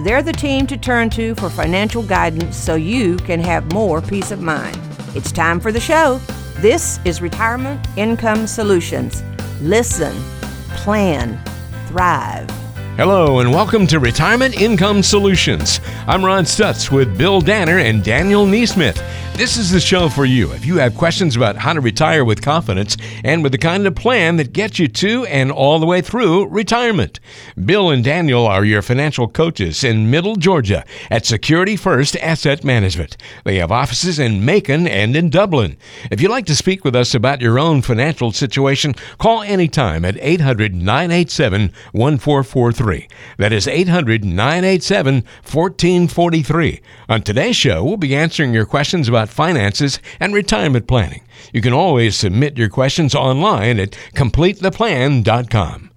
they're the team to turn to for financial guidance so you can have more peace of mind. It's time for the show. This is Retirement Income Solutions. Listen, plan, thrive. Hello, and welcome to Retirement Income Solutions. I'm Ron Stutz with Bill Danner and Daniel Neesmith. This is the show for you. If you have questions about how to retire with confidence and with the kind of plan that gets you to and all the way through retirement, Bill and Daniel are your financial coaches in Middle Georgia at Security First Asset Management. They have offices in Macon and in Dublin. If you'd like to speak with us about your own financial situation, call anytime at 800 987 1443. That is 800 987 1443. On today's show, we'll be answering your questions about finances and retirement planning. You can always submit your questions online at completetheplan.com.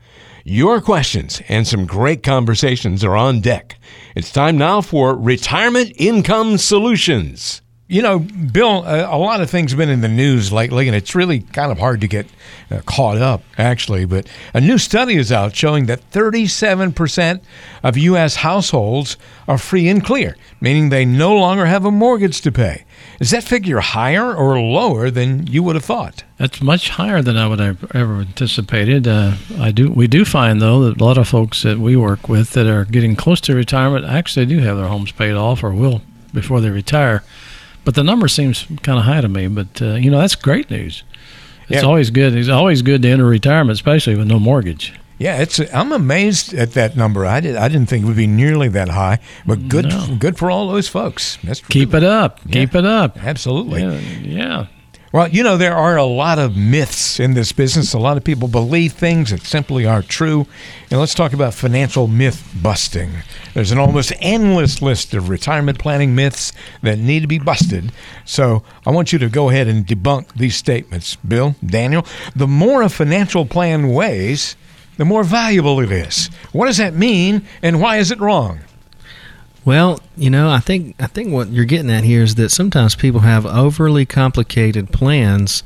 Your questions and some great conversations are on deck. It's time now for Retirement Income Solutions. You know, Bill, a, lot of things have been in the news lately, and it's really kind of hard to get uh, caught up, actually. But a new study is out showing that 37% of U.S. households are free and clear, meaning they no longer have a mortgage to pay. Is that figure higher or lower than you would have thought? That's much higher than I would have ever anticipated. Uh, I do. We do find though that a lot of folks that we work with that are getting close to retirement actually do have their homes paid off or will before they retire. But the number seems kind of high to me. But uh, you know, that's great news. It's yeah. always good. It's always good to enter retirement, especially with no mortgage. Yeah, it's. I'm amazed at that number. I did. I didn't think it would be nearly that high. But good. No. Good for all those folks. That's keep really, it up. Yeah, keep it up. Absolutely. Yeah, yeah. Well, you know, there are a lot of myths in this business. A lot of people believe things that simply aren't true. And let's talk about financial myth busting. There's an almost endless list of retirement planning myths that need to be busted. So I want you to go ahead and debunk these statements. Bill, Daniel, the more a financial plan weighs, the more valuable it is. What does that mean, and why is it wrong? Well, you know, I think I think what you're getting at here is that sometimes people have overly complicated plans.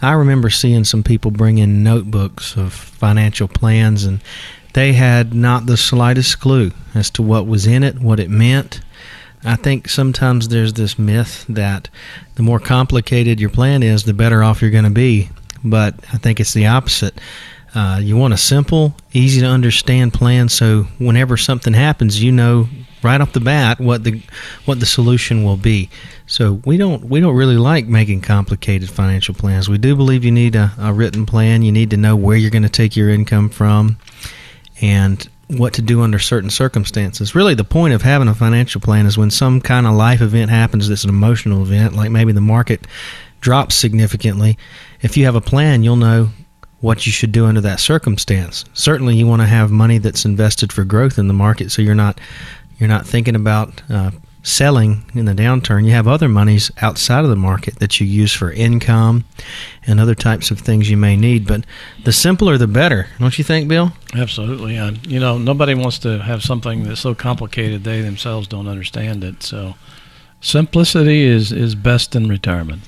I remember seeing some people bring in notebooks of financial plans and they had not the slightest clue as to what was in it, what it meant. I think sometimes there's this myth that the more complicated your plan is, the better off you're going to be. But I think it's the opposite. Uh, you want a simple, easy to understand plan so whenever something happens, you know right off the bat what the what the solution will be. So we don't we don't really like making complicated financial plans. We do believe you need a, a written plan. You need to know where you're going to take your income from, and what to do under certain circumstances. Really, the point of having a financial plan is when some kind of life event happens that's an emotional event, like maybe the market drops significantly. If you have a plan, you'll know what you should do under that circumstance. Certainly, you want to have money that's invested for growth in the market, so you're not you're not thinking about uh, selling in the downturn. You have other monies outside of the market that you use for income and other types of things you may need. But the simpler, the better, don't you think, Bill? Absolutely. Uh, you know, nobody wants to have something that's so complicated they themselves don't understand it. So, simplicity is is best in retirement.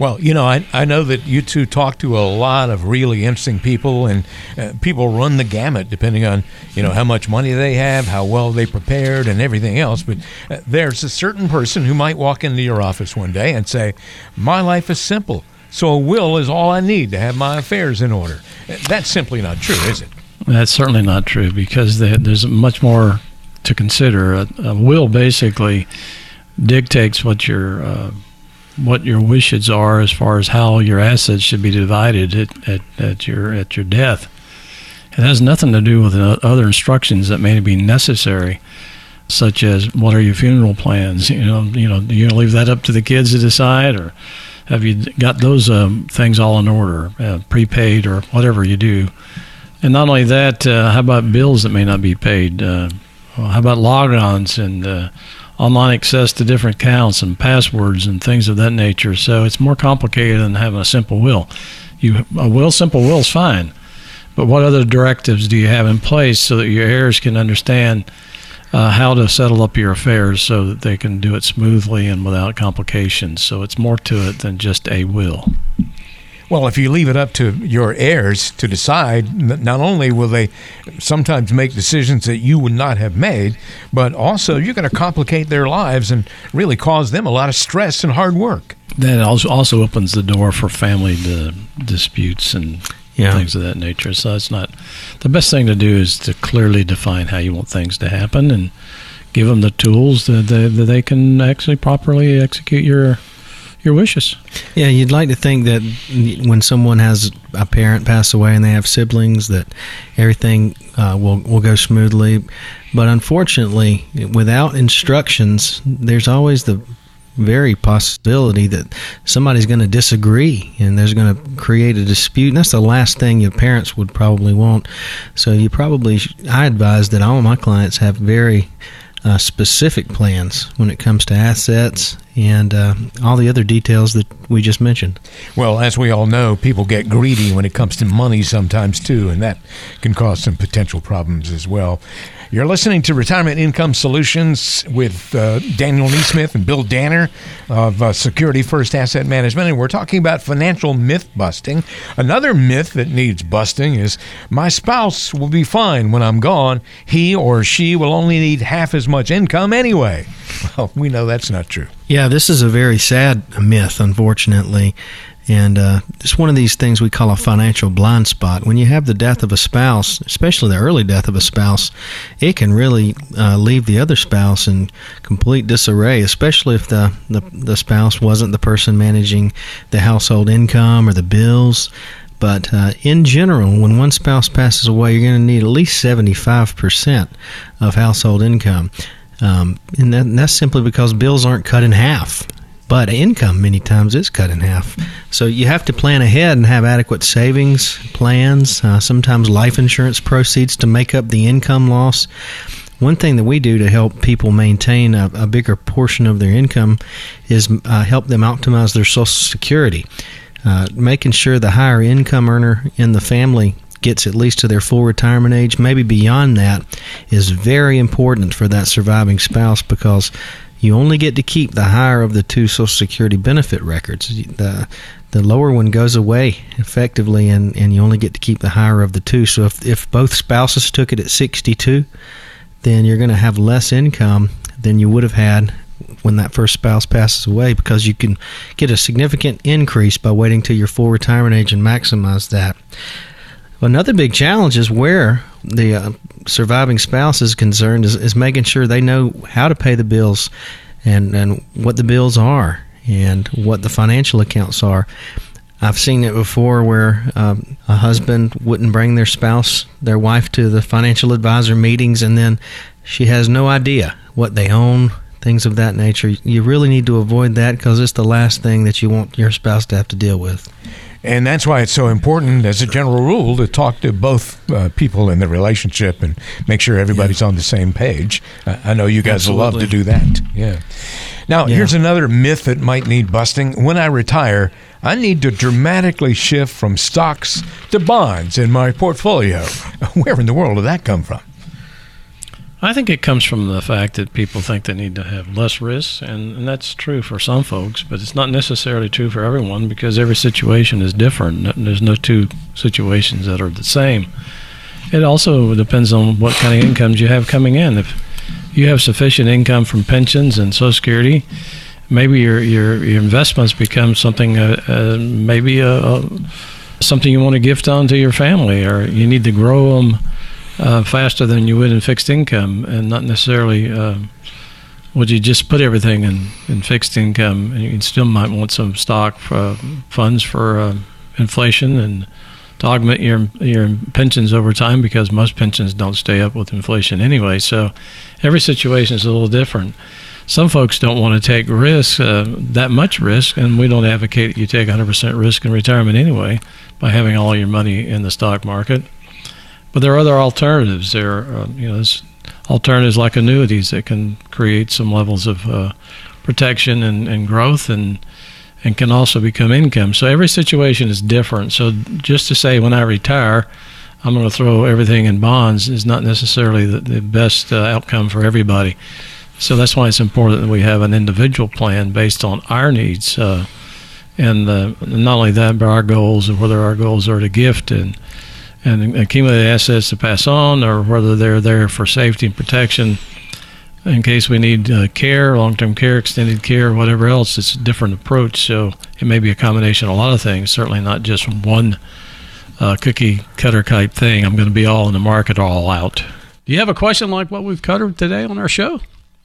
Well, you know, I, I know that you two talk to a lot of really interesting people, and uh, people run the gamut depending on, you know, how much money they have, how well they prepared, and everything else. But uh, there's a certain person who might walk into your office one day and say, My life is simple. So a will is all I need to have my affairs in order. That's simply not true, is it? That's certainly not true because there's much more to consider. A, a will basically dictates what your uh, what your wishes are as far as how your assets should be divided at, at, at your at your death. It has nothing to do with other instructions that may be necessary, such as what are your funeral plans. You know, you know, do you leave that up to the kids to decide, or have you got those um, things all in order, uh, prepaid or whatever you do? And not only that, uh, how about bills that may not be paid? Uh, how about logons and uh, online access to different accounts and passwords and things of that nature. So it's more complicated than having a simple will. You a will, simple will is fine, but what other directives do you have in place so that your heirs can understand uh, how to settle up your affairs so that they can do it smoothly and without complications? So it's more to it than just a will. Well, if you leave it up to your heirs to decide, not only will they sometimes make decisions that you would not have made, but also you're going to complicate their lives and really cause them a lot of stress and hard work. That also opens the door for family disputes and yeah. things of that nature. So it's not the best thing to do is to clearly define how you want things to happen and give them the tools that, that, that they can actually properly execute your your wishes. Yeah, you'd like to think that when someone has a parent pass away and they have siblings, that everything uh, will will go smoothly. But unfortunately, without instructions, there's always the very possibility that somebody's going to disagree and there's going to create a dispute. And that's the last thing your parents would probably want. So you probably, I advise that all my clients have very uh, specific plans when it comes to assets and uh, all the other details that we just mentioned. Well, as we all know, people get greedy when it comes to money sometimes too, and that can cause some potential problems as well. You're listening to Retirement Income Solutions with uh, Daniel Neesmith and Bill Danner of uh, Security First Asset Management, and we're talking about financial myth busting. Another myth that needs busting is my spouse will be fine when I'm gone. He or she will only need half as much income anyway. Well, we know that's not true. Yeah, this is a very sad myth, unfortunately. And uh, it's one of these things we call a financial blind spot. When you have the death of a spouse, especially the early death of a spouse, it can really uh, leave the other spouse in complete disarray, especially if the, the, the spouse wasn't the person managing the household income or the bills. But uh, in general, when one spouse passes away, you're going to need at least 75% of household income. Um, and, that, and that's simply because bills aren't cut in half but income many times is cut in half. So you have to plan ahead and have adequate savings plans, uh, sometimes life insurance proceeds to make up the income loss. One thing that we do to help people maintain a, a bigger portion of their income is uh, help them optimize their Social Security. Uh, making sure the higher income earner in the family gets at least to their full retirement age, maybe beyond that, is very important for that surviving spouse because you only get to keep the higher of the two Social Security benefit records. The the lower one goes away effectively, and, and you only get to keep the higher of the two. So if if both spouses took it at 62, then you're going to have less income than you would have had when that first spouse passes away because you can get a significant increase by waiting till your full retirement age and maximize that. Another big challenge is where the uh, surviving spouse is concerned is, is making sure they know how to pay the bills and, and what the bills are and what the financial accounts are. I've seen it before where um, a husband wouldn't bring their spouse, their wife, to the financial advisor meetings, and then she has no idea what they own, things of that nature. You really need to avoid that because it's the last thing that you want your spouse to have to deal with. And that's why it's so important, as a general rule, to talk to both uh, people in the relationship and make sure everybody's yeah. on the same page. Uh, I know you guys Absolutely. love to do that. Yeah. Now, yeah. here's another myth that might need busting. When I retire, I need to dramatically shift from stocks to bonds in my portfolio. Where in the world did that come from? I think it comes from the fact that people think they need to have less risks, and, and, that's true for some folks, but it's not necessarily true for everyone because every situation is different. There's no two situations that are the same. It also depends on what kind of incomes you have coming in. If you have sufficient income from pensions and Social Security, maybe your your, your investments become something, uh, uh, maybe a, a, something you want to gift on to your family, or you need to grow them uh, faster than you would in fixed income, and not necessarily uh, would you just put everything in, in fixed income, and you still might want some stock for, uh, funds for uh, inflation and to augment your your pensions over time because most pensions don't stay up with inflation anyway. So every situation is a little different. Some folks don't want to take risk, uh, that much risk, and we don't advocate that you take 100% risk in retirement anyway by having all your money in the stock market. But there are other alternatives. There, are, uh, you know, there's alternatives like annuities that can create some levels of uh, protection and, and growth and and can also become income. So every situation is different. So just to say when I retire, I'm going to throw everything in bonds is not necessarily the, the best uh, outcome for everybody. So that's why it's important that we have an individual plan based on our needs. Uh, and uh, not only that, but our goals and whether our goals are to gift and and accumulate assets to pass on, or whether they're there for safety and protection in case we need uh, care, long-term care, extended care, whatever else. It's a different approach, so it may be a combination of a lot of things. Certainly not just one uh, cookie cutter type thing. I'm going to be all in the market, all out. Do you have a question like what we've covered today on our show?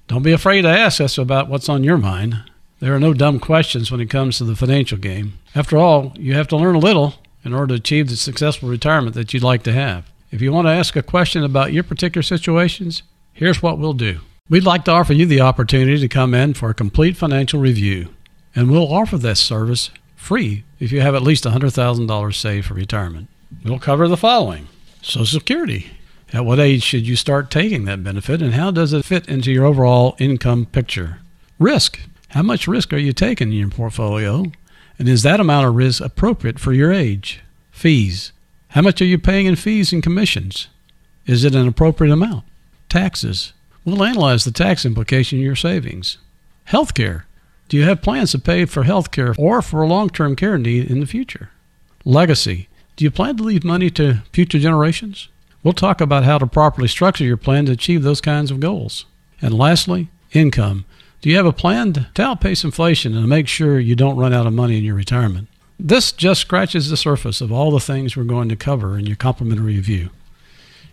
Don't be afraid to ask us about what's on your mind. There are no dumb questions when it comes to the financial game. After all, you have to learn a little in order to achieve the successful retirement that you'd like to have. If you want to ask a question about your particular situations, here's what we'll do. We'd like to offer you the opportunity to come in for a complete financial review, and we'll offer this service free if you have at least $100,000 saved for retirement. We'll cover the following Social Security. At what age should you start taking that benefit, and how does it fit into your overall income picture? Risk. How much risk are you taking in your portfolio, and is that amount of risk appropriate for your age? Fees. How much are you paying in fees and commissions? Is it an appropriate amount? Taxes. We'll analyze the tax implication of your savings. Healthcare. Do you have plans to pay for healthcare or for a long term care need in the future? Legacy. Do you plan to leave money to future generations? We'll talk about how to properly structure your plan to achieve those kinds of goals. And lastly, income. Do you have a plan to outpace inflation and make sure you don't run out of money in your retirement? This just scratches the surface of all the things we're going to cover in your complimentary review.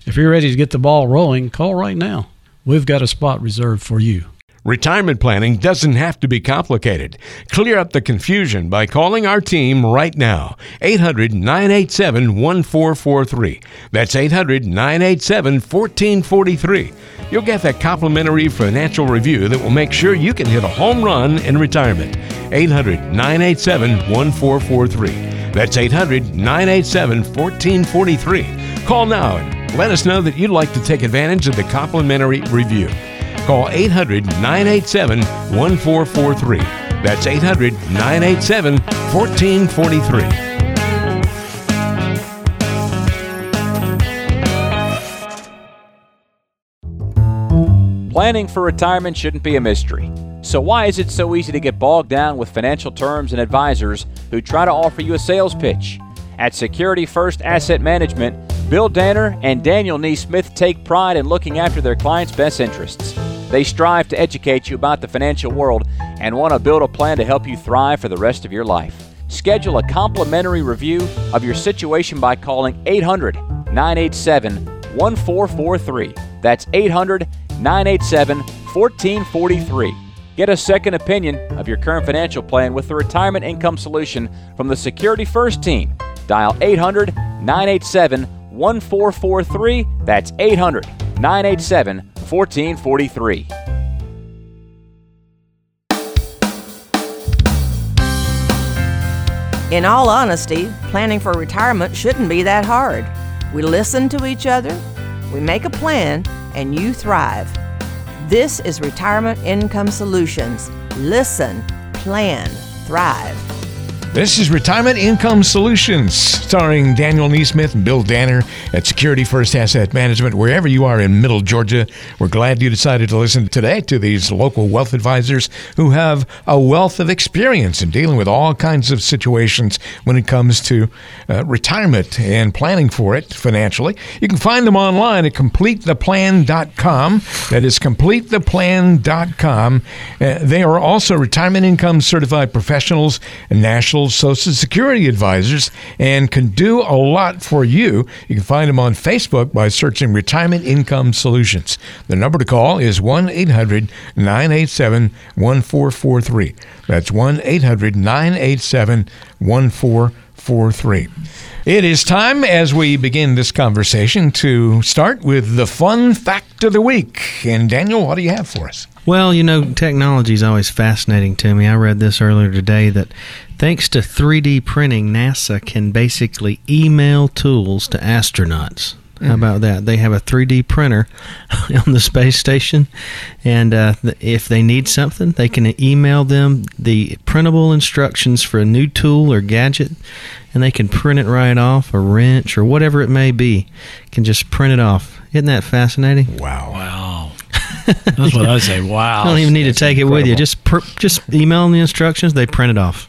If you're ready to get the ball rolling, call right now we've got a spot reserved for you. Retirement planning doesn't have to be complicated. Clear up the confusion by calling our team right now. 800 987 1443. That's 800 987 1443. You'll get that complimentary financial review that will make sure you can hit a home run in retirement. 800 987 1443. That's 800 987 1443. Call now and let us know that you'd like to take advantage of the complimentary review. Call 800 987 1443. That's 800 987 1443. Planning for retirement shouldn't be a mystery. So, why is it so easy to get bogged down with financial terms and advisors who try to offer you a sales pitch? At Security First Asset Management, Bill Danner and Daniel Neesmith take pride in looking after their clients' best interests. They strive to educate you about the financial world and want to build a plan to help you thrive for the rest of your life. Schedule a complimentary review of your situation by calling 800 987 1443. That's 800 987 1443. Get a second opinion of your current financial plan with the Retirement Income Solution from the Security First team. Dial 800 987 1443. That's 800 987 1443. In all honesty, planning for retirement shouldn't be that hard. We listen to each other, we make a plan, and you thrive. This is Retirement Income Solutions. Listen, plan, thrive. This is Retirement Income Solutions, starring Daniel Neesmith and Bill Danner at Security First Asset Management. Wherever you are in Middle Georgia, we're glad you decided to listen today to these local wealth advisors who have a wealth of experience in dealing with all kinds of situations when it comes to uh, retirement and planning for it financially. You can find them online at completetheplan.com. That is completetheplan.com. Uh, they are also retirement income certified professionals and national Social Security advisors and can do a lot for you. You can find them on Facebook by searching Retirement Income Solutions. The number to call is 1 800 987 1443. That's 1 800 987 1443. It is time as we begin this conversation to start with the fun fact of the week. And Daniel, what do you have for us? Well, you know, technology is always fascinating to me. I read this earlier today that thanks to 3D printing, NASA can basically email tools to astronauts. How about that? They have a 3D printer on the space station, and uh, if they need something, they can email them the printable instructions for a new tool or gadget, and they can print it right off, a wrench or whatever it may be, can just print it off. Isn't that fascinating? Wow. Wow. That's what I say. Wow. I don't even need to take it with you. Just pr- just email them the instructions. They print it off.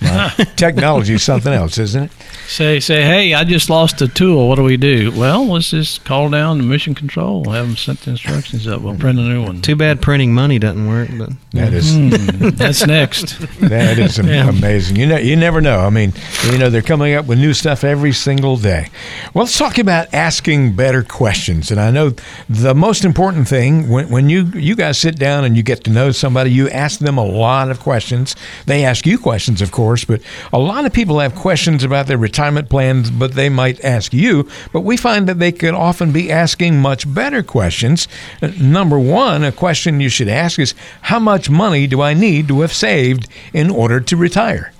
Technology is something else, isn't it? Say, say, hey, I just lost a tool. What do we do? Well, let's just call down to mission control. Have them set the instructions up. We'll print a new one. Too bad printing money doesn't work, but That is Hmm, that's next. that is am- amazing. You know, you never know. I mean, you know, they're coming up with new stuff every single day. Well, let's talk about asking better questions. And I know the most important thing when, when you you guys sit down and you get to know somebody, you ask them a lot of questions. They ask you questions, of course, but a lot of people have questions about their retirement plans, but they might ask you. But we find that they could often be asking much better questions. Uh, Number one, a question you should ask is, how much money do I need to have saved in order to retire?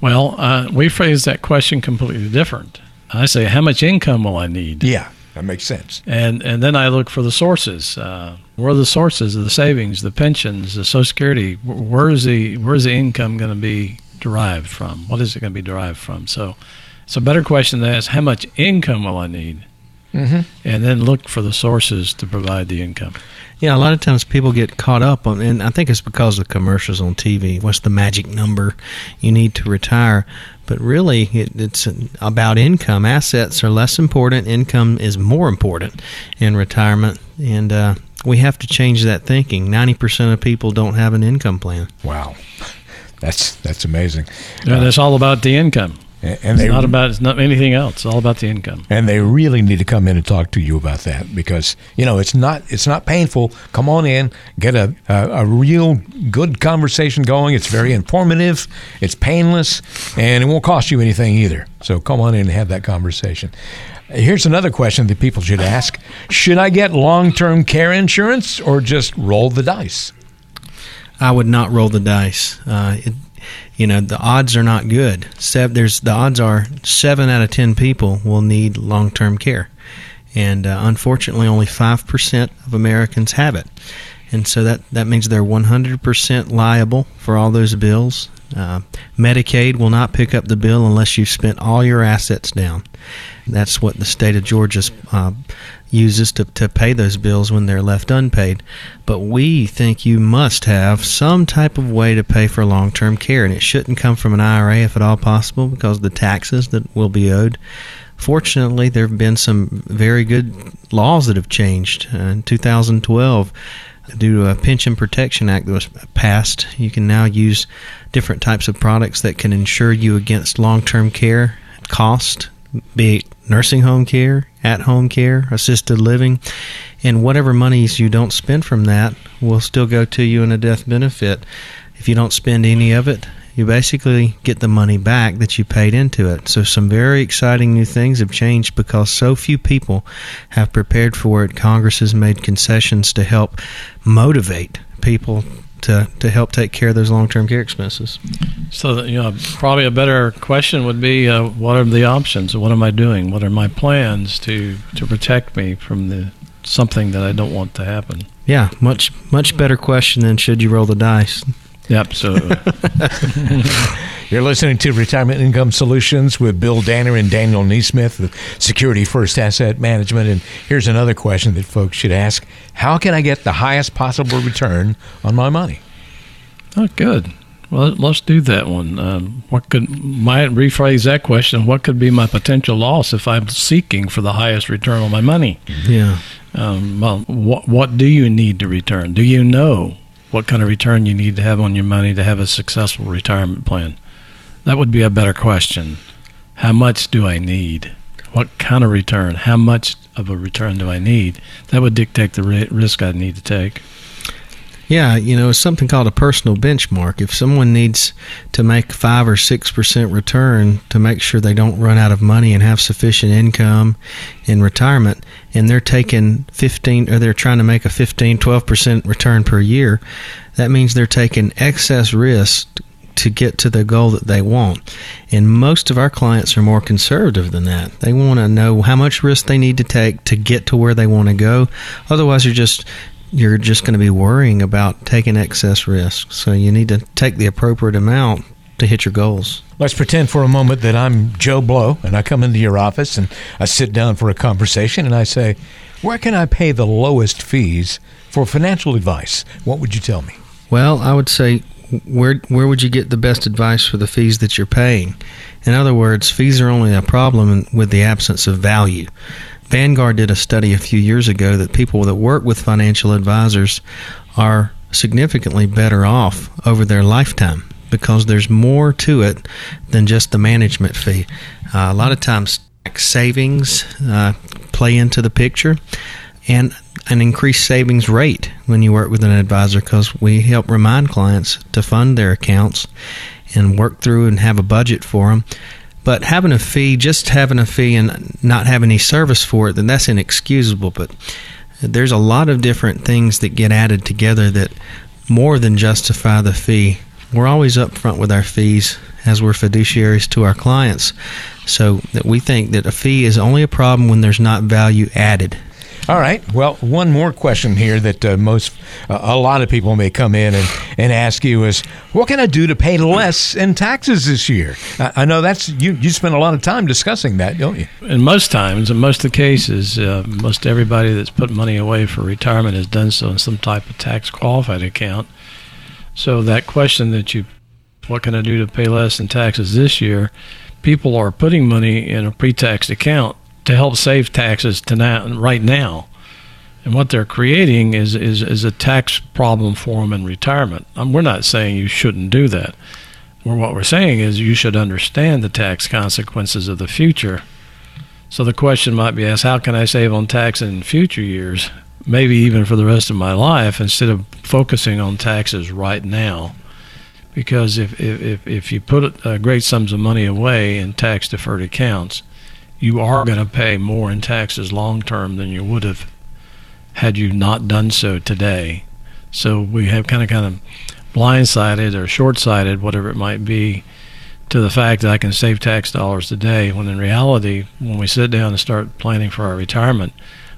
Well, uh, we phrase that question completely different. I say, how much income will I need? Yeah, that makes sense. And and then I look for the sources. Uh, where are the sources of the savings, the pensions, the Social Security? Where is the where is the income going to be derived from? What is it going to be derived from? So, it's a better question to ask: How much income will I need? Mm-hmm. And then look for the sources to provide the income. Yeah, a lot of times people get caught up on, and I think it's because of commercials on TV. What's the magic number you need to retire? But really, it, it's about income. Assets are less important. Income is more important in retirement, and uh, we have to change that thinking. Ninety percent of people don't have an income plan. Wow, that's that's amazing. Yeah, uh, that's all about the income. And and It's they not about it's not anything else. It's all about the income. and they really need to come in and talk to you about that because you know it's not it's not painful. Come on in, get a a, a real good conversation going. It's very informative. It's painless, and it won't cost you anything either. So come on in and have that conversation. Here's another question that people should ask: Should I get long-term care insurance or just roll the dice? I would not roll the dice. Uh, it, you know, the odds are not good. Sev- there's the odds are seven out of ten people will need long-term care, and uh, unfortunately, only five percent of Americans have it. And so that that means they're 100% liable for all those bills. Uh, Medicaid will not pick up the bill unless you've spent all your assets down. That's what the state of Georgia's uh, uses to, to pay those bills when they're left unpaid. But we think you must have some type of way to pay for long term care, and it shouldn't come from an IRA if at all possible because the taxes that will be owed. Fortunately, there have been some very good laws that have changed. Uh, in 2012, due to a Pension Protection Act that was passed, you can now use different types of products that can insure you against long term care cost, be it nursing home care, at home care, assisted living, and whatever monies you don't spend from that will still go to you in a death benefit. If you don't spend any of it, you basically get the money back that you paid into it. So, some very exciting new things have changed because so few people have prepared for it. Congress has made concessions to help motivate people to, to help take care of those long term care expenses. So you know, probably a better question would be, uh, what are the options? What am I doing? What are my plans to to protect me from the something that I don't want to happen? Yeah, much much better question than should you roll the dice. Yep. So You're listening to Retirement Income Solutions with Bill Danner and Daniel Neesmith with Security First Asset Management. And here's another question that folks should ask How can I get the highest possible return on my money? Oh, good. Well, let's do that one. Um, what could might rephrase that question? What could be my potential loss if I'm seeking for the highest return on my money? Yeah. Um, well, what what do you need to return? Do you know what kind of return you need to have on your money to have a successful retirement plan? That would be a better question. How much do I need? What kind of return? How much of a return do I need? That would dictate the risk I need to take. Yeah, you know, it's something called a personal benchmark. If someone needs to make five or six percent return to make sure they don't run out of money and have sufficient income in retirement, and they're taking 15 or they're trying to make a 15, 12 percent return per year, that means they're taking excess risk to get to the goal that they want. And most of our clients are more conservative than that. They want to know how much risk they need to take to get to where they want to go. Otherwise, you're just you're just going to be worrying about taking excess risk. So you need to take the appropriate amount to hit your goals. Let's pretend for a moment that I'm Joe Blow and I come into your office and I sit down for a conversation and I say, Where can I pay the lowest fees for financial advice? What would you tell me? Well, I would say where where would you get the best advice for the fees that you're paying? In other words, fees are only a problem with the absence of value. Vanguard did a study a few years ago that people that work with financial advisors are significantly better off over their lifetime because there's more to it than just the management fee. Uh, a lot of times, tax savings uh, play into the picture and an increased savings rate when you work with an advisor because we help remind clients to fund their accounts and work through and have a budget for them. But having a fee, just having a fee and not having any service for it, then that's inexcusable. But there's a lot of different things that get added together that more than justify the fee. We're always upfront with our fees as we're fiduciaries to our clients. So that we think that a fee is only a problem when there's not value added. All right. Well, one more question here that uh, most, uh, a lot of people may come in and, and ask you is, what can I do to pay less in taxes this year? I, I know that's you. You spend a lot of time discussing that, don't you? And most times, in most of the cases, uh, most everybody that's put money away for retirement has done so in some type of tax qualified account. So that question that you, what can I do to pay less in taxes this year? People are putting money in a pre-tax account to help save taxes to now, right now. And what they're creating is, is, is a tax problem for them in retirement. Um, we're not saying you shouldn't do that. What we're saying is you should understand the tax consequences of the future. So the question might be asked how can I save on tax in future years, maybe even for the rest of my life, instead of focusing on taxes right now? Because if, if, if you put uh, great sums of money away in tax deferred accounts, you are going to pay more in taxes long term than you would have had you not done so today. So we have kind of kind of blindsided or short-sighted, whatever it might be, to the fact that I can save tax dollars today. When in reality, when we sit down and start planning for our retirement,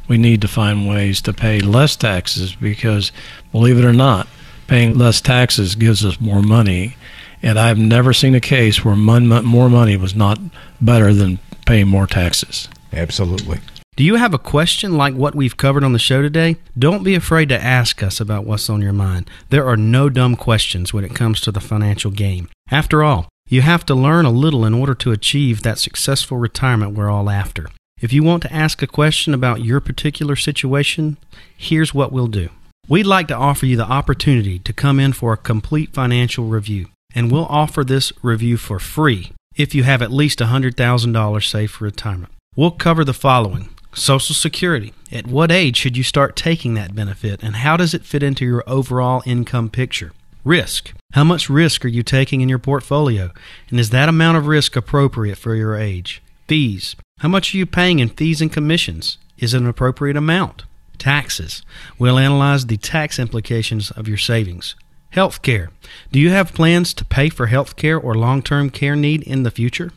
we need to find ways to pay less taxes because, believe it or not, paying less taxes gives us more money. And I've never seen a case where more money was not better than paying more taxes. Absolutely. Do you have a question like what we've covered on the show today? Don't be afraid to ask us about what's on your mind. There are no dumb questions when it comes to the financial game. After all, you have to learn a little in order to achieve that successful retirement we're all after. If you want to ask a question about your particular situation, here's what we'll do. We'd like to offer you the opportunity to come in for a complete financial review, and we'll offer this review for free if you have at least $100,000 saved for retirement. We'll cover the following Social Security. At what age should you start taking that benefit, and how does it fit into your overall income picture? Risk. How much risk are you taking in your portfolio, and is that amount of risk appropriate for your age? Fees. How much are you paying in fees and commissions? Is it an appropriate amount? Taxes. We'll analyze the tax implications of your savings. Health care. Do you have plans to pay for health care or long term care need in the future?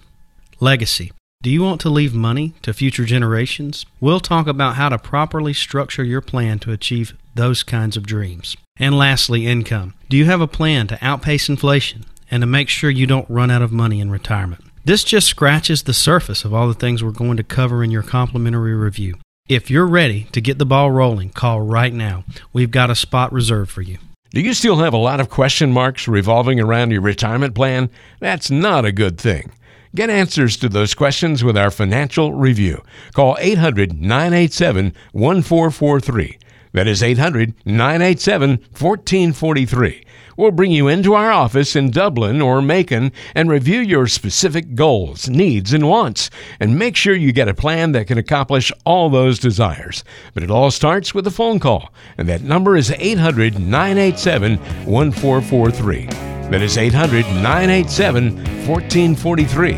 Legacy. Do you want to leave money to future generations? We'll talk about how to properly structure your plan to achieve those kinds of dreams. And lastly, income. Do you have a plan to outpace inflation and to make sure you don't run out of money in retirement? This just scratches the surface of all the things we're going to cover in your complimentary review. If you're ready to get the ball rolling, call right now. We've got a spot reserved for you. Do you still have a lot of question marks revolving around your retirement plan? That's not a good thing. Get answers to those questions with our financial review. Call 800 987 1443. That is 800 987 1443. We'll bring you into our office in Dublin or Macon and review your specific goals, needs, and wants, and make sure you get a plan that can accomplish all those desires. But it all starts with a phone call, and that number is 800 987 1443. That is 800 987 1443.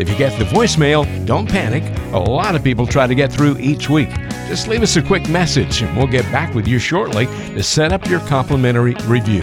If you get the voicemail, don't panic. A lot of people try to get through each week. Just leave us a quick message and we'll get back with you shortly to set up your complimentary review.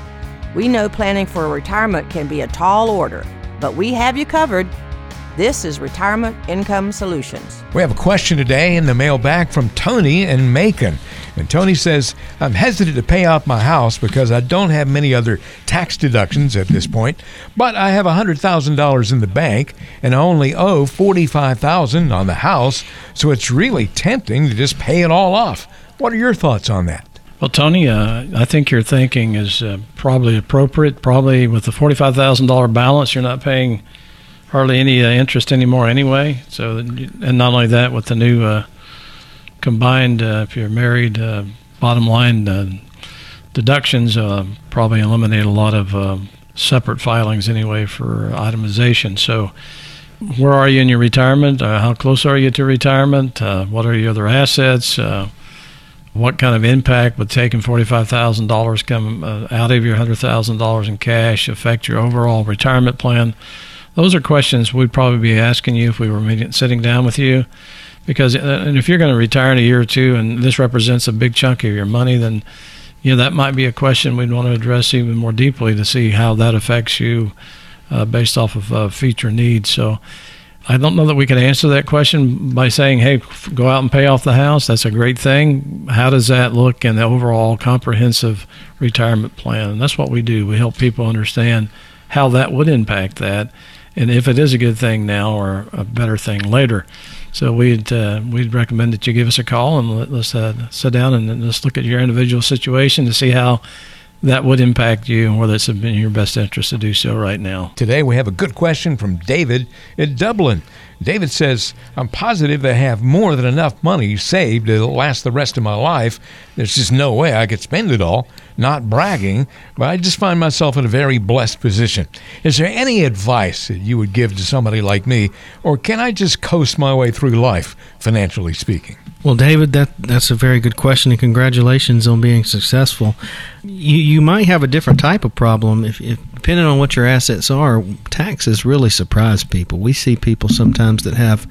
We know planning for retirement can be a tall order, but we have you covered. This is Retirement Income Solutions. We have a question today in the mail back from Tony in Macon. And Tony says, I'm hesitant to pay off my house because I don't have many other tax deductions at this point, but I have $100,000 in the bank and I only owe $45,000 on the house, so it's really tempting to just pay it all off. What are your thoughts on that? Well, Tony, uh, I think your thinking is uh, probably appropriate. Probably with the forty-five thousand dollar balance, you're not paying hardly any uh, interest anymore anyway. So, and not only that, with the new uh, combined, uh, if you're married, uh, bottom line deductions probably eliminate a lot of separate filings anyway for itemization. So, where are you in your retirement? How close are you to retirement? What are your other assets? What kind of impact would taking forty-five thousand dollars come uh, out of your hundred thousand dollars in cash affect your overall retirement plan? Those are questions we'd probably be asking you if we were meeting, sitting down with you because uh, and if you're going to retire in a year or two and this represents a big chunk of your money then you know that might be a question we'd want to address even more deeply to see how that affects you uh, based off of uh, future needs so I don't know that we can answer that question by saying, "Hey, go out and pay off the house." That's a great thing. How does that look in the overall comprehensive retirement plan? And that's what we do. We help people understand how that would impact that, and if it is a good thing now or a better thing later. So we'd uh, we'd recommend that you give us a call and let, us uh, sit down and let's look at your individual situation to see how that would impact you and whether it's in your best interest to do so right now. Today we have a good question from David in Dublin. David says, I'm positive I have more than enough money saved to last the rest of my life. There's just no way I could spend it all. Not bragging, but I just find myself in a very blessed position. Is there any advice that you would give to somebody like me, or can I just coast my way through life, financially speaking? Well, David, that that's a very good question, and congratulations on being successful. You you might have a different type of problem if, if depending on what your assets are. Taxes really surprise people. We see people sometimes that have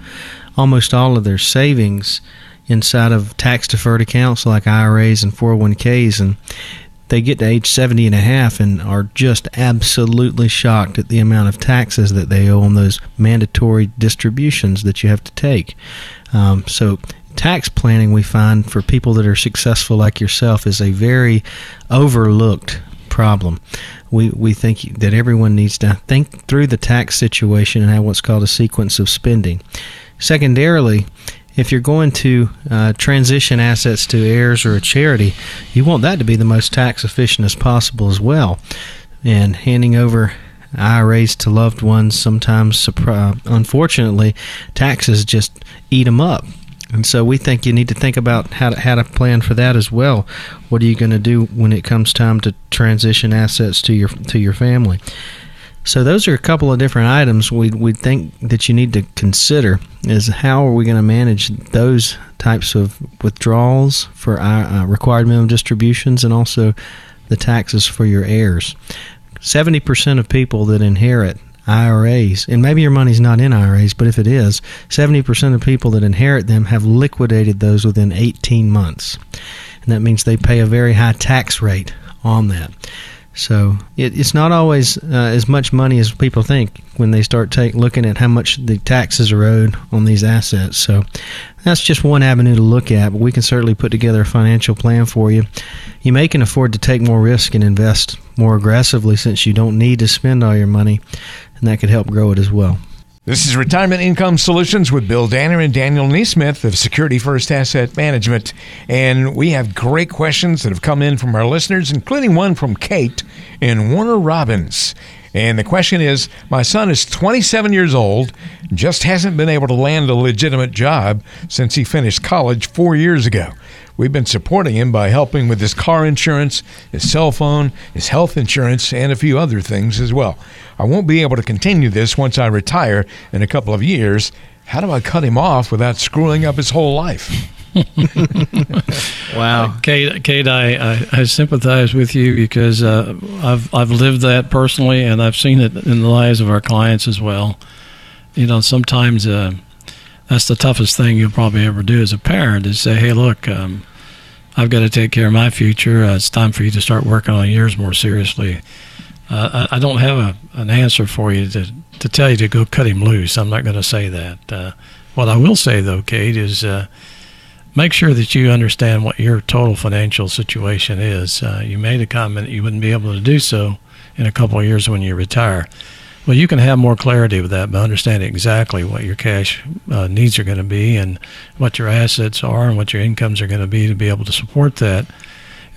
almost all of their savings inside of tax deferred accounts like IRAs and 401ks, and they get to age 70 and a half and are just absolutely shocked at the amount of taxes that they owe on those mandatory distributions that you have to take. Um, so tax planning we find for people that are successful like yourself is a very overlooked problem. We we think that everyone needs to think through the tax situation and have what's called a sequence of spending. Secondarily, if you're going to uh, transition assets to heirs or a charity, you want that to be the most tax efficient as possible as well. And handing over IRAs to loved ones sometimes, uh, unfortunately, taxes just eat them up. And so we think you need to think about how to, how to plan for that as well. What are you going to do when it comes time to transition assets to your to your family? So those are a couple of different items we we think that you need to consider is how are we going to manage those types of withdrawals for our uh, required minimum distributions and also the taxes for your heirs. 70% of people that inherit IRAs, and maybe your money's not in IRAs, but if it is, 70% of people that inherit them have liquidated those within 18 months. And that means they pay a very high tax rate on that. So it, it's not always uh, as much money as people think when they start take, looking at how much the taxes are owed on these assets. So that's just one avenue to look at, but we can certainly put together a financial plan for you. You may can afford to take more risk and invest more aggressively since you don't need to spend all your money, and that could help grow it as well. This is Retirement Income Solutions with Bill Danner and Daniel Neesmith of Security First Asset Management. And we have great questions that have come in from our listeners, including one from Kate in Warner Robins. And the question is My son is 27 years old, just hasn't been able to land a legitimate job since he finished college four years ago. We've been supporting him by helping with his car insurance, his cell phone, his health insurance, and a few other things as well. I won't be able to continue this once I retire in a couple of years. How do I cut him off without screwing up his whole life? Wow. Kate, Kate, I, I, I sympathize with you because uh, I've I've lived that personally, and I've seen it in the lives of our clients as well. You know, sometimes uh, that's the toughest thing you'll probably ever do as a parent is say, "Hey, look, um, I've got to take care of my future. Uh, it's time for you to start working on yours more seriously." Uh, I, I don't have a, an answer for you to to tell you to go cut him loose. I'm not going to say that. Uh, what I will say though, Kate, is uh, make sure that you understand what your total financial situation is. Uh, you made a comment that you wouldn't be able to do so in a couple of years when you retire. Well, you can have more clarity with that by understanding exactly what your cash uh, needs are going to be and what your assets are and what your incomes are going to be to be able to support that.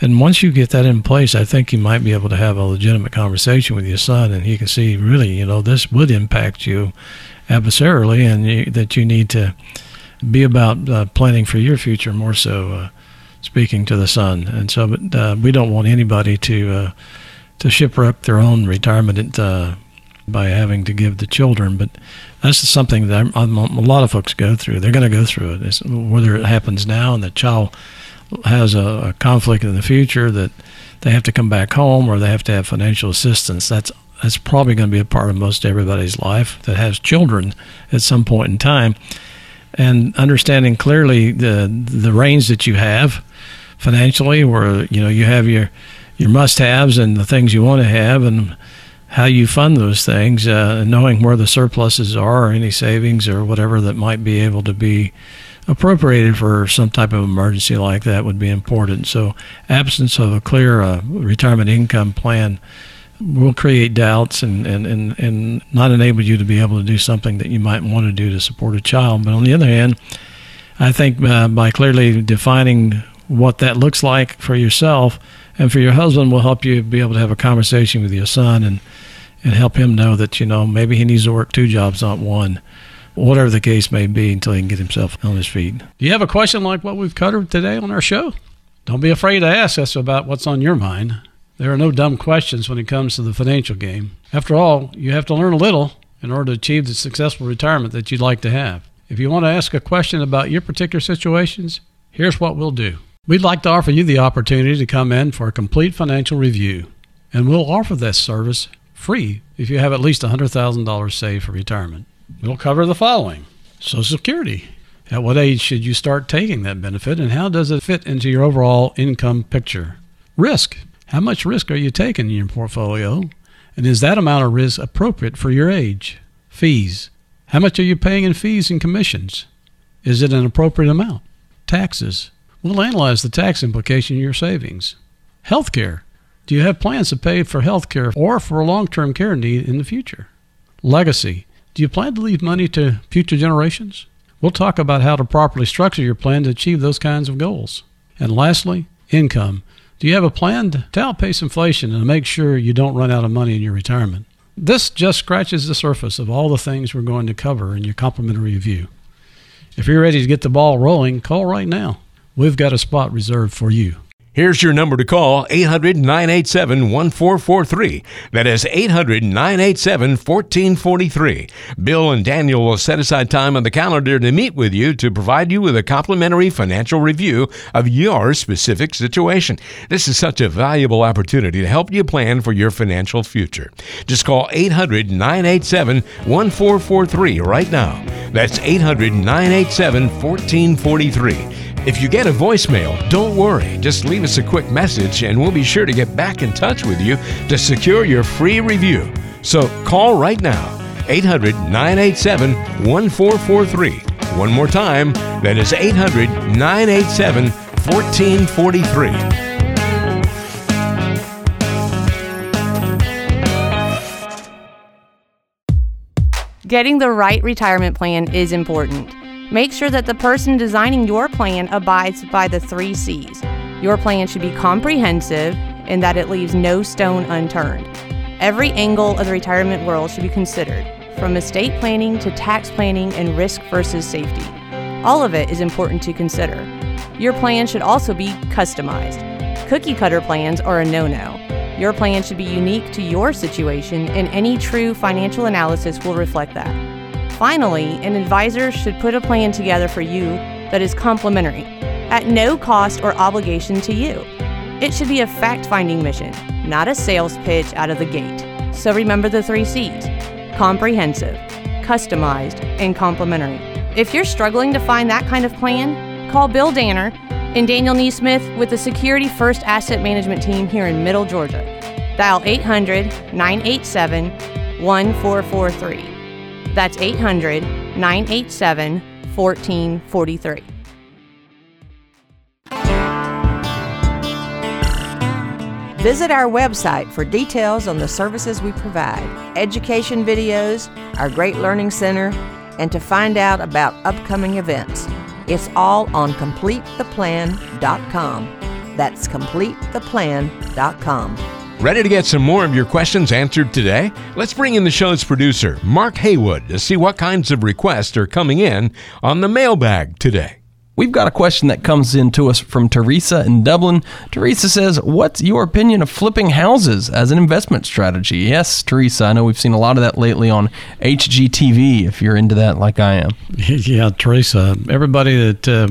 And once you get that in place, I think you might be able to have a legitimate conversation with your son, and he can see really, you know, this would impact you adversarially, and you, that you need to be about uh, planning for your future more so. Uh, speaking to the son, and so but, uh, we don't want anybody to uh, to shipwreck their own retirement uh, by having to give the children. But that's something that I'm, I'm, a lot of folks go through. They're going to go through it, it's, whether it happens now and the child has a, a conflict in the future that they have to come back home or they have to have financial assistance. That's that's probably going to be a part of most everybody's life that has children at some point in time and understanding clearly the the range that you have financially where you know you have your your must-haves and the things you want to have and how you fund those things uh, knowing where the surpluses are or any savings or whatever that might be able to be appropriated for some type of emergency like that would be important so absence of a clear uh, retirement income plan will create doubts and, and, and, and not enable you to be able to do something that you might want to do to support a child. But on the other hand, I think uh, by clearly defining what that looks like for yourself and for your husband will help you be able to have a conversation with your son and, and help him know that, you know, maybe he needs to work two jobs, not one. Whatever the case may be, until he can get himself on his feet. Do you have a question like what we've covered today on our show? Don't be afraid to ask us about what's on your mind. There are no dumb questions when it comes to the financial game. After all, you have to learn a little in order to achieve the successful retirement that you'd like to have. If you want to ask a question about your particular situations, here's what we'll do. We'd like to offer you the opportunity to come in for a complete financial review, and we'll offer this service free if you have at least $100,000 saved for retirement. We'll cover the following Social Security. At what age should you start taking that benefit, and how does it fit into your overall income picture? Risk. How much risk are you taking in your portfolio? And is that amount of risk appropriate for your age? Fees. How much are you paying in fees and commissions? Is it an appropriate amount? Taxes. We'll analyze the tax implication of your savings. Healthcare. Do you have plans to pay for healthcare or for a long term care need in the future? Legacy. Do you plan to leave money to future generations? We'll talk about how to properly structure your plan to achieve those kinds of goals. And lastly, income. Do you have a plan to outpace inflation and make sure you don't run out of money in your retirement? This just scratches the surface of all the things we're going to cover in your complimentary review. If you're ready to get the ball rolling, call right now. We've got a spot reserved for you. Here's your number to call 800 987 1443. That is 800 987 1443. Bill and Daniel will set aside time on the calendar to meet with you to provide you with a complimentary financial review of your specific situation. This is such a valuable opportunity to help you plan for your financial future. Just call 800 987 1443 right now. That's 800 987 1443. If you get a voicemail, don't worry. Just leave us a quick message and we'll be sure to get back in touch with you to secure your free review. So call right now 800 987 1443. One more time, that is 800 987 1443. Getting the right retirement plan is important. Make sure that the person designing your plan abides by the three C's. Your plan should be comprehensive and that it leaves no stone unturned. Every angle of the retirement world should be considered, from estate planning to tax planning and risk versus safety. All of it is important to consider. Your plan should also be customized. Cookie cutter plans are a no no. Your plan should be unique to your situation, and any true financial analysis will reflect that. Finally, an advisor should put a plan together for you that is complimentary, at no cost or obligation to you. It should be a fact finding mission, not a sales pitch out of the gate. So remember the three C's comprehensive, customized, and complimentary. If you're struggling to find that kind of plan, call Bill Danner and Daniel Neesmith with the Security First Asset Management Team here in Middle Georgia. Dial 800 987 1443. That's 800 987 1443. Visit our website for details on the services we provide, education videos, our great learning center, and to find out about upcoming events. It's all on CompleteThePlan.com. That's CompleteThePlan.com. Ready to get some more of your questions answered today? Let's bring in the show's producer, Mark Haywood, to see what kinds of requests are coming in on the mailbag today. We've got a question that comes in to us from Teresa in Dublin. Teresa says, What's your opinion of flipping houses as an investment strategy? Yes, Teresa, I know we've seen a lot of that lately on HGTV, if you're into that like I am. Yeah, Teresa, everybody that. Uh,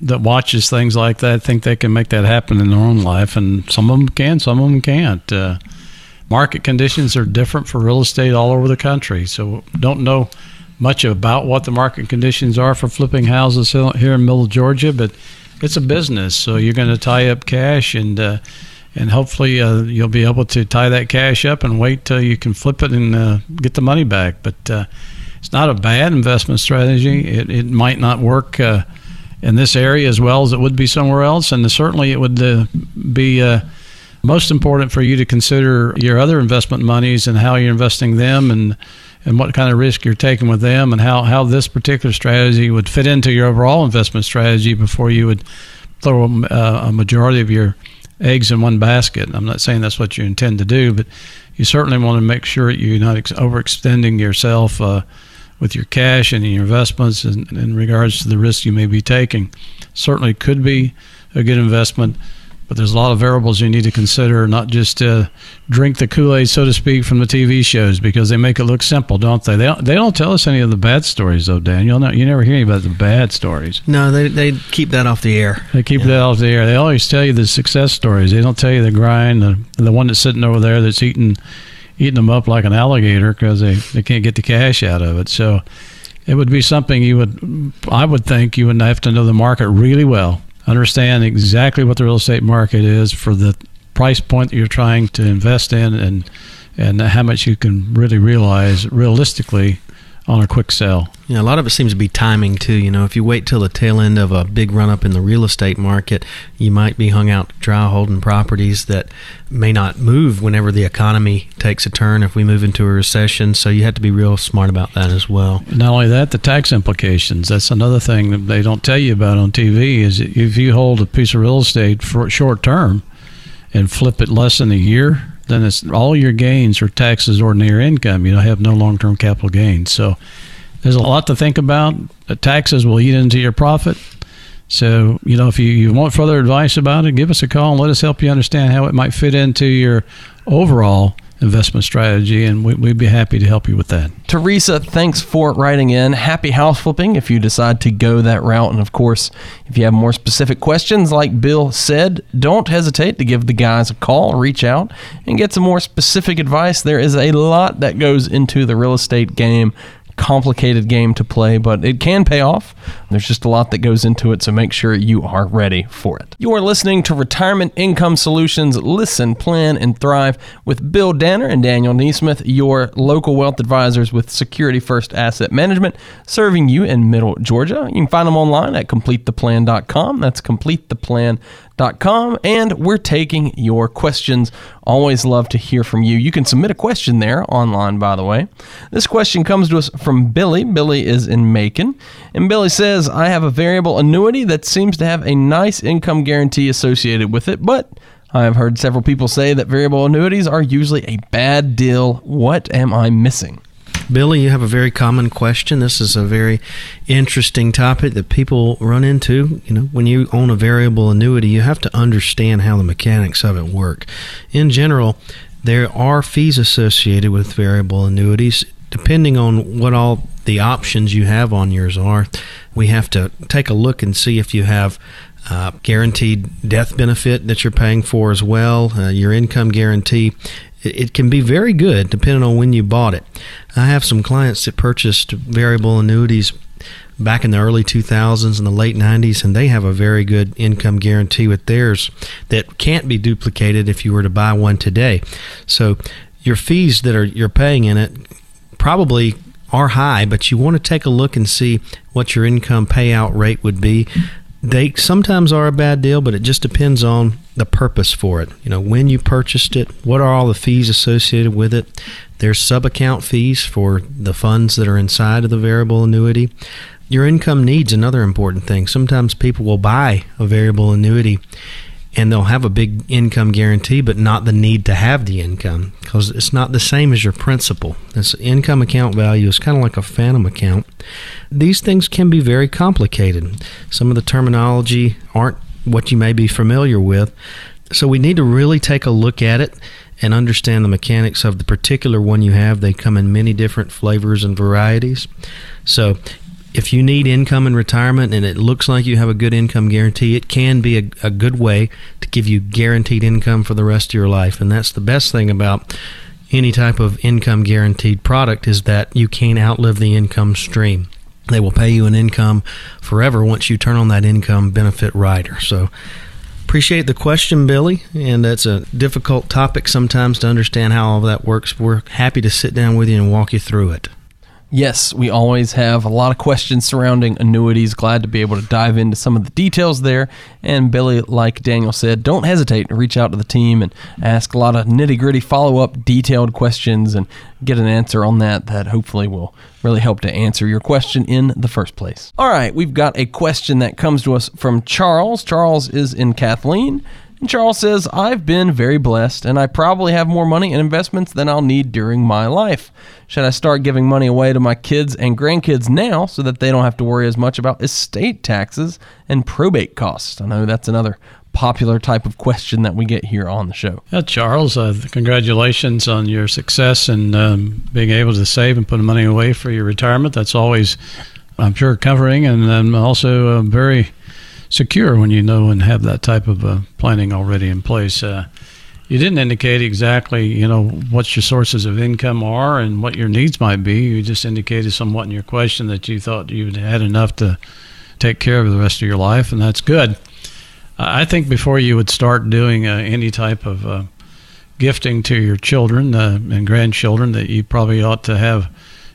that watches things like that think they can make that happen in their own life, and some of them can, some of them can't. Uh, market conditions are different for real estate all over the country, so don't know much about what the market conditions are for flipping houses here in middle Georgia, but it's a business, so you're going to tie up cash and uh, and hopefully uh, you'll be able to tie that cash up and wait till you can flip it and uh, get the money back. But uh, it's not a bad investment strategy. It, it might not work uh, in this area as well as it would be somewhere else, and certainly it would uh, be most important for you to consider your other investment monies and how you're investing them and and what kind of risk you're taking with them and how, how this particular strategy would fit into your overall investment strategy before you would throw a, uh, a majority of your eggs in one basket. I'm not saying that's what you intend to do, but you certainly want to make sure you're not ex- overextending yourself uh, with your cash and your investments in, in regards to the risk you may be taking. Certainly could be a good investment but there's a lot of variables you need to consider, not just uh, drink the Kool Aid, so to speak, from the TV shows because they make it look simple, don't they? They don't, they don't tell us any of the bad stories, though, Daniel. No, you never hear any about the bad stories. No, they, they keep that off the air. They keep yeah. that off the air. They always tell you the success stories. They don't tell you the grind, the, the one that's sitting over there that's eating eating them up like an alligator because they, they can't get the cash out of it. So it would be something you would, I would think, you would have to know the market really well understand exactly what the real estate market is for the price point that you're trying to invest in and and how much you can really realize realistically on a quick sell. Yeah, a lot of it seems to be timing too. You know, if you wait till the tail end of a big run up in the real estate market, you might be hung out dry holding properties that may not move whenever the economy takes a turn if we move into a recession. So you have to be real smart about that as well. Not only that, the tax implications. That's another thing that they don't tell you about on TV is if you hold a piece of real estate for short term and flip it less than a year, then it's all your gains are taxes or ordinary income. You have no long term capital gains. So there's a lot to think about. Taxes will eat into your profit. So, you know, if you, you want further advice about it, give us a call and let us help you understand how it might fit into your overall investment strategy, and we, would be happy to help you with that. Teresa, thanks for writing in. Happy house flipping if you decide to go that route. And of course, if you have more specific questions, like Bill said, don't hesitate to give the guys a call, reach out, and get some more specific advice. There is a lot that goes into the real estate game complicated game to play, but it can pay off. There's just a lot that goes into it, so make sure you are ready for it. You are listening to Retirement Income Solutions Listen, Plan, and Thrive with Bill Danner and Daniel Neesmith, your local wealth advisors with Security First Asset Management, serving you in Middle Georgia. You can find them online at CompleteThePlan.com. That's CompleteThePlan.com com, and we're taking your questions. Always love to hear from you. You can submit a question there online, by the way. This question comes to us from Billy. Billy is in Macon, and Billy says, I have a variable annuity that seems to have a nice income guarantee associated with it, but I have heard several people say that variable annuities are usually a bad deal. What am I missing? Billy, you have a very common question. This is a very interesting topic that people run into. You know, when you own a variable annuity, you have to understand how the mechanics of it work. In general, there are fees associated with variable annuities. Depending on what all the options you have on yours are, we have to take a look and see if you have uh, guaranteed death benefit that you're paying for as well, uh, your income guarantee. It, it can be very good depending on when you bought it. I have some clients that purchased variable annuities back in the early 2000s and the late 90s, and they have a very good income guarantee with theirs that can't be duplicated if you were to buy one today. So your fees that are you're paying in it probably are high, but you want to take a look and see what your income payout rate would be. They sometimes are a bad deal, but it just depends on the purpose for it. You know, when you purchased it, what are all the fees associated with it? There's sub account fees for the funds that are inside of the variable annuity. Your income needs another important thing. Sometimes people will buy a variable annuity and they'll have a big income guarantee, but not the need to have the income because it's not the same as your principal. This income account value is kind of like a phantom account. These things can be very complicated. Some of the terminology aren't what you may be familiar with. So we need to really take a look at it and understand the mechanics of the particular one you have. They come in many different flavors and varieties. So if you need income in retirement and it looks like you have a good income guarantee, it can be a, a, good way to give you guaranteed income for the rest of your life. And that's the best thing about any type of income guaranteed product is that you can't outlive the income stream. They will pay you an income forever once you turn on that income benefit rider. So appreciate the question, Billy, and that's a difficult topic sometimes to understand how all that works. We're happy to sit down with you and walk you through it. Yes, we always have a lot of questions surrounding annuities. Glad to be able to dive into some of the details there. And Billy, like Daniel said, don't hesitate to reach out to the team and ask a lot of nitty gritty follow up, detailed questions and get an answer on that that hopefully will really help to answer your question in the first place. All right, we've got a question that comes to us from Charles. Charles is in Kathleen. And Charles says, I've been very blessed and I probably have more money and investments than I'll need during my life. Should I start giving money away to my kids and grandkids now so that they don't have to worry as much about estate taxes and probate costs? I know that's another popular type of question that we get here on the show. Yeah, Charles, uh, congratulations on your success and um, being able to save and put money away for your retirement. That's always, I'm sure, covering and then also uh, very secure when you know and have that type of uh, planning already in place. Uh, you didn't indicate exactly, you know, what your sources of income are and what your needs might be. You just indicated somewhat in your question that you thought you had enough to take care of the rest of your life, and that's good. I think before you would start doing uh, any type of uh, gifting to your children uh, and grandchildren, that you probably ought to have,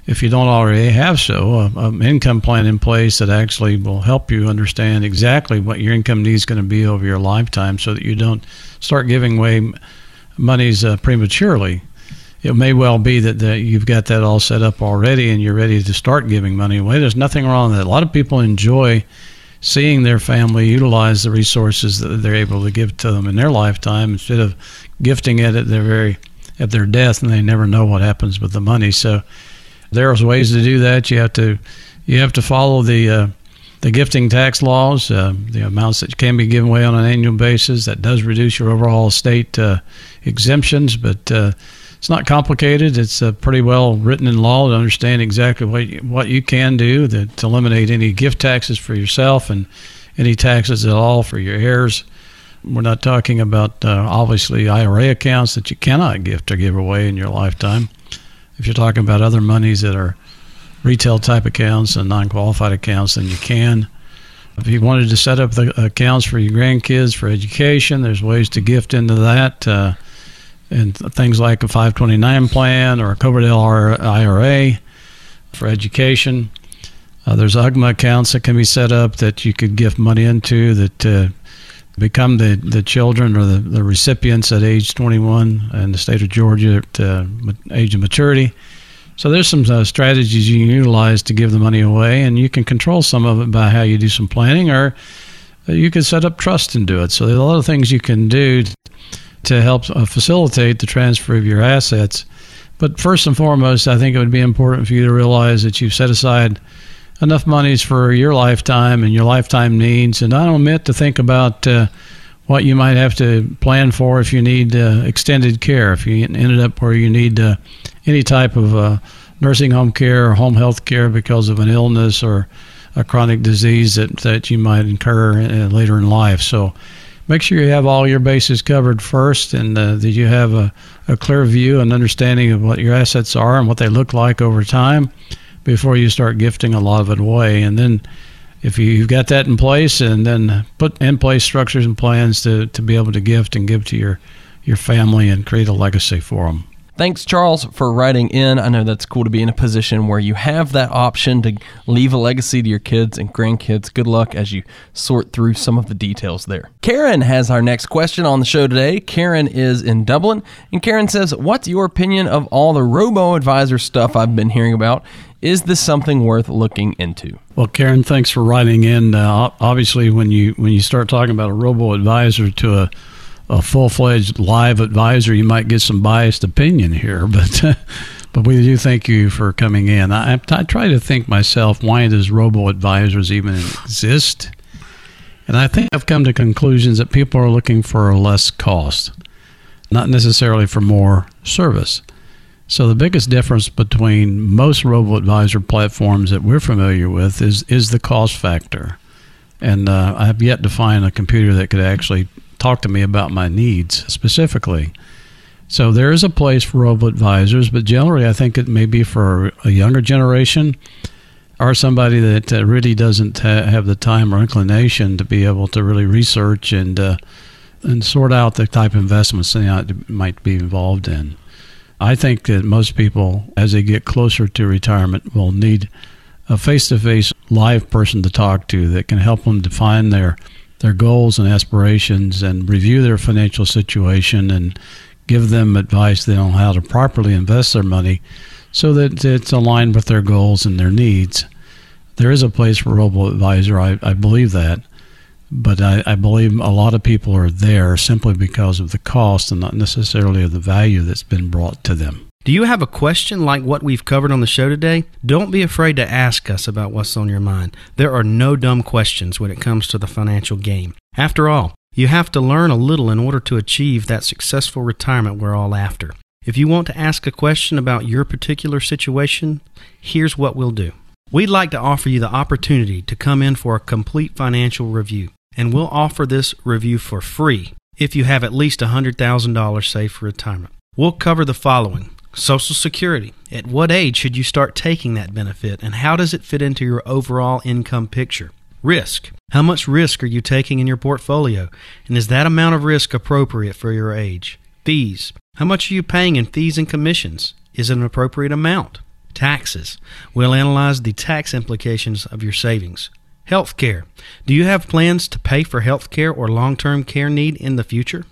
if you don't already have so, an income plan in place that actually will help you understand exactly what your income needs going to be over your lifetime, so that you don't start giving away monies uh, prematurely. It may well be that, that you've got that all set up already and you're ready to start giving money away. There's nothing wrong with that. A lot of people enjoy seeing their family utilize the resources that they're able to give to them in their lifetime instead of gifting it at their very at their death and they never know what happens with the money. So there's ways to do that. You have to you have to follow the uh, the gifting tax laws, uh, the amounts that can be given away on an annual basis. That does reduce your overall state uh, exemptions, but uh, it's not complicated. It's uh, pretty well written in law to understand exactly what you, what you can do to, to eliminate any gift taxes for yourself and any taxes at all for your heirs. We're not talking about uh, obviously IRA accounts that you cannot gift or give away in your lifetime. If you're talking about other monies that are retail type accounts and non-qualified accounts, then you can. If you wanted to set up the accounts for your grandkids for education, there's ways to gift into that. Uh, and things like a 529 plan or a Coverdell IRA for education. Uh, there's UGMA accounts that can be set up that you could gift money into that uh, become the, the children or the, the recipients at age 21 in the state of Georgia at uh, age of maturity. So there's some uh, strategies you can utilize to give the money away, and you can control some of it by how you do some planning, or you can set up trust and do it. So there's a lot of things you can do to help uh, facilitate the transfer of your assets. But first and foremost, I think it would be important for you to realize that you've set aside enough monies for your lifetime and your lifetime needs, and I don't omit to think about uh, what you might have to plan for if you need uh, extended care, if you ended up where you need uh, any type of uh, nursing home care or home health care because of an illness or a chronic disease that, that you might incur uh, later in life. So make sure you have all your bases covered first and uh, that you have a, a clear view and understanding of what your assets are and what they look like over time before you start gifting a lot of it away. And then if you've got that in place and then put in place structures and plans to, to be able to gift and give to your, your family and create a legacy for them. Thanks, Charles, for writing in. I know that's cool to be in a position where you have that option to leave a legacy to your kids and grandkids. Good luck as you sort through some of the details there. Karen has our next question on the show today. Karen is in Dublin, and Karen says, What's your opinion of all the robo advisor stuff I've been hearing about? Is this something worth looking into? Well, Karen, thanks for writing in. Uh, obviously, when you when you start talking about a robo advisor to a a full fledged live advisor, you might get some biased opinion here, but but we do thank you for coming in. I, I try to think myself, why does robo advisors even exist? And I think I've come to conclusions that people are looking for less cost, not necessarily for more service. So the biggest difference between most robo advisor platforms that we're familiar with is is the cost factor. And uh, I have yet to find a computer that could actually talk to me about my needs specifically. So there is a place for robo advisors, but generally I think it may be for a younger generation or somebody that uh, really doesn't ha- have the time or inclination to be able to really research and uh, and sort out the type of investments they might be involved in. I think that most people, as they get closer to retirement, will need a face-to-face live person to talk to that can help them define their their goals and aspirations and review their financial situation and give them advice then on how to properly invest their money so that it's aligned with their goals and their needs. There is a place for robo advisor. I, I believe that. But I, I believe a lot of people are there simply because of the cost and not necessarily of the value that's been brought to them. Do you have a question like what we've covered on the show today? Don't be afraid to ask us about what's on your mind. There are no dumb questions when it comes to the financial game. After all, you have to learn a little in order to achieve that successful retirement we're all after. If you want to ask a question about your particular situation, here's what we'll do. We'd like to offer you the opportunity to come in for a complete financial review, and we'll offer this review for free if you have at least $100,000 saved for retirement. We'll cover the following Social Security. At what age should you start taking that benefit, and how does it fit into your overall income picture? Risk. How much risk are you taking in your portfolio, and is that amount of risk appropriate for your age? Fees. How much are you paying in fees and commissions? Is it an appropriate amount? Taxes. We'll analyze the tax implications of your savings. Health care. Do you have plans to pay for health care or long term care need in the future?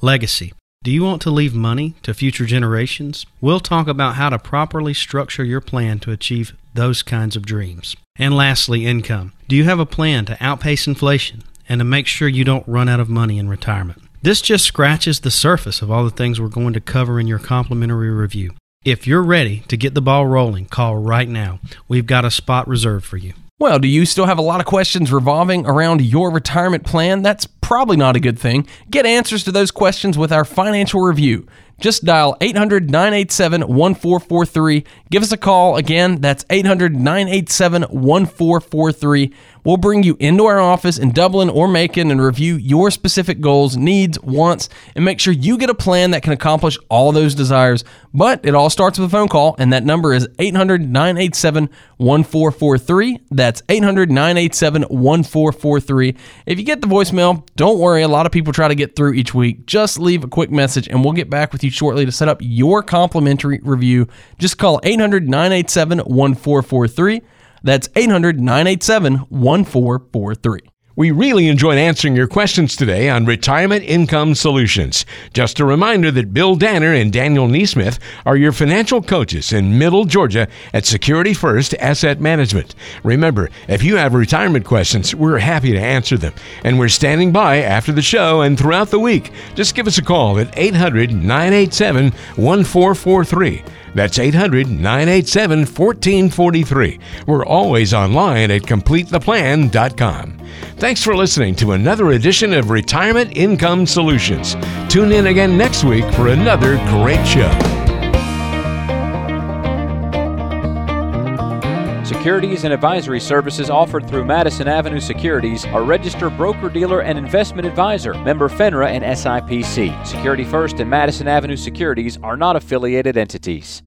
Legacy. Do you want to leave money to future generations? We'll talk about how to properly structure your plan to achieve those kinds of dreams. And lastly, income. Do you have a plan to outpace inflation and to make sure you don't run out of money in retirement? This just scratches the surface of all the things we're going to cover in your complimentary review. If you're ready to get the ball rolling, call right now. We've got a spot reserved for you. Well, do you still have a lot of questions revolving around your retirement plan? That's probably not a good thing. Get answers to those questions with our financial review. Just dial 800 987 1443. Give us a call. Again, that's 800 987 1443. We'll bring you into our office in Dublin or Macon and review your specific goals, needs, wants, and make sure you get a plan that can accomplish all those desires. But it all starts with a phone call, and that number is 800 987 1443. That's 800 987 1443. If you get the voicemail, don't worry. A lot of people try to get through each week. Just leave a quick message, and we'll get back with you shortly to set up your complimentary review. Just call 800 987 1443. That's 800 987 1443. We really enjoyed answering your questions today on Retirement Income Solutions. Just a reminder that Bill Danner and Daniel Neesmith are your financial coaches in Middle Georgia at Security First Asset Management. Remember, if you have retirement questions, we're happy to answer them. And we're standing by after the show and throughout the week. Just give us a call at 800 987 1443. That's 800 987 1443. We're always online at CompleteThePlan.com. Thanks for listening to another edition of Retirement Income Solutions. Tune in again next week for another great show. Securities and advisory services offered through Madison Avenue Securities are registered broker dealer and investment advisor, member FINRA and SIPC. Security First and Madison Avenue Securities are not affiliated entities.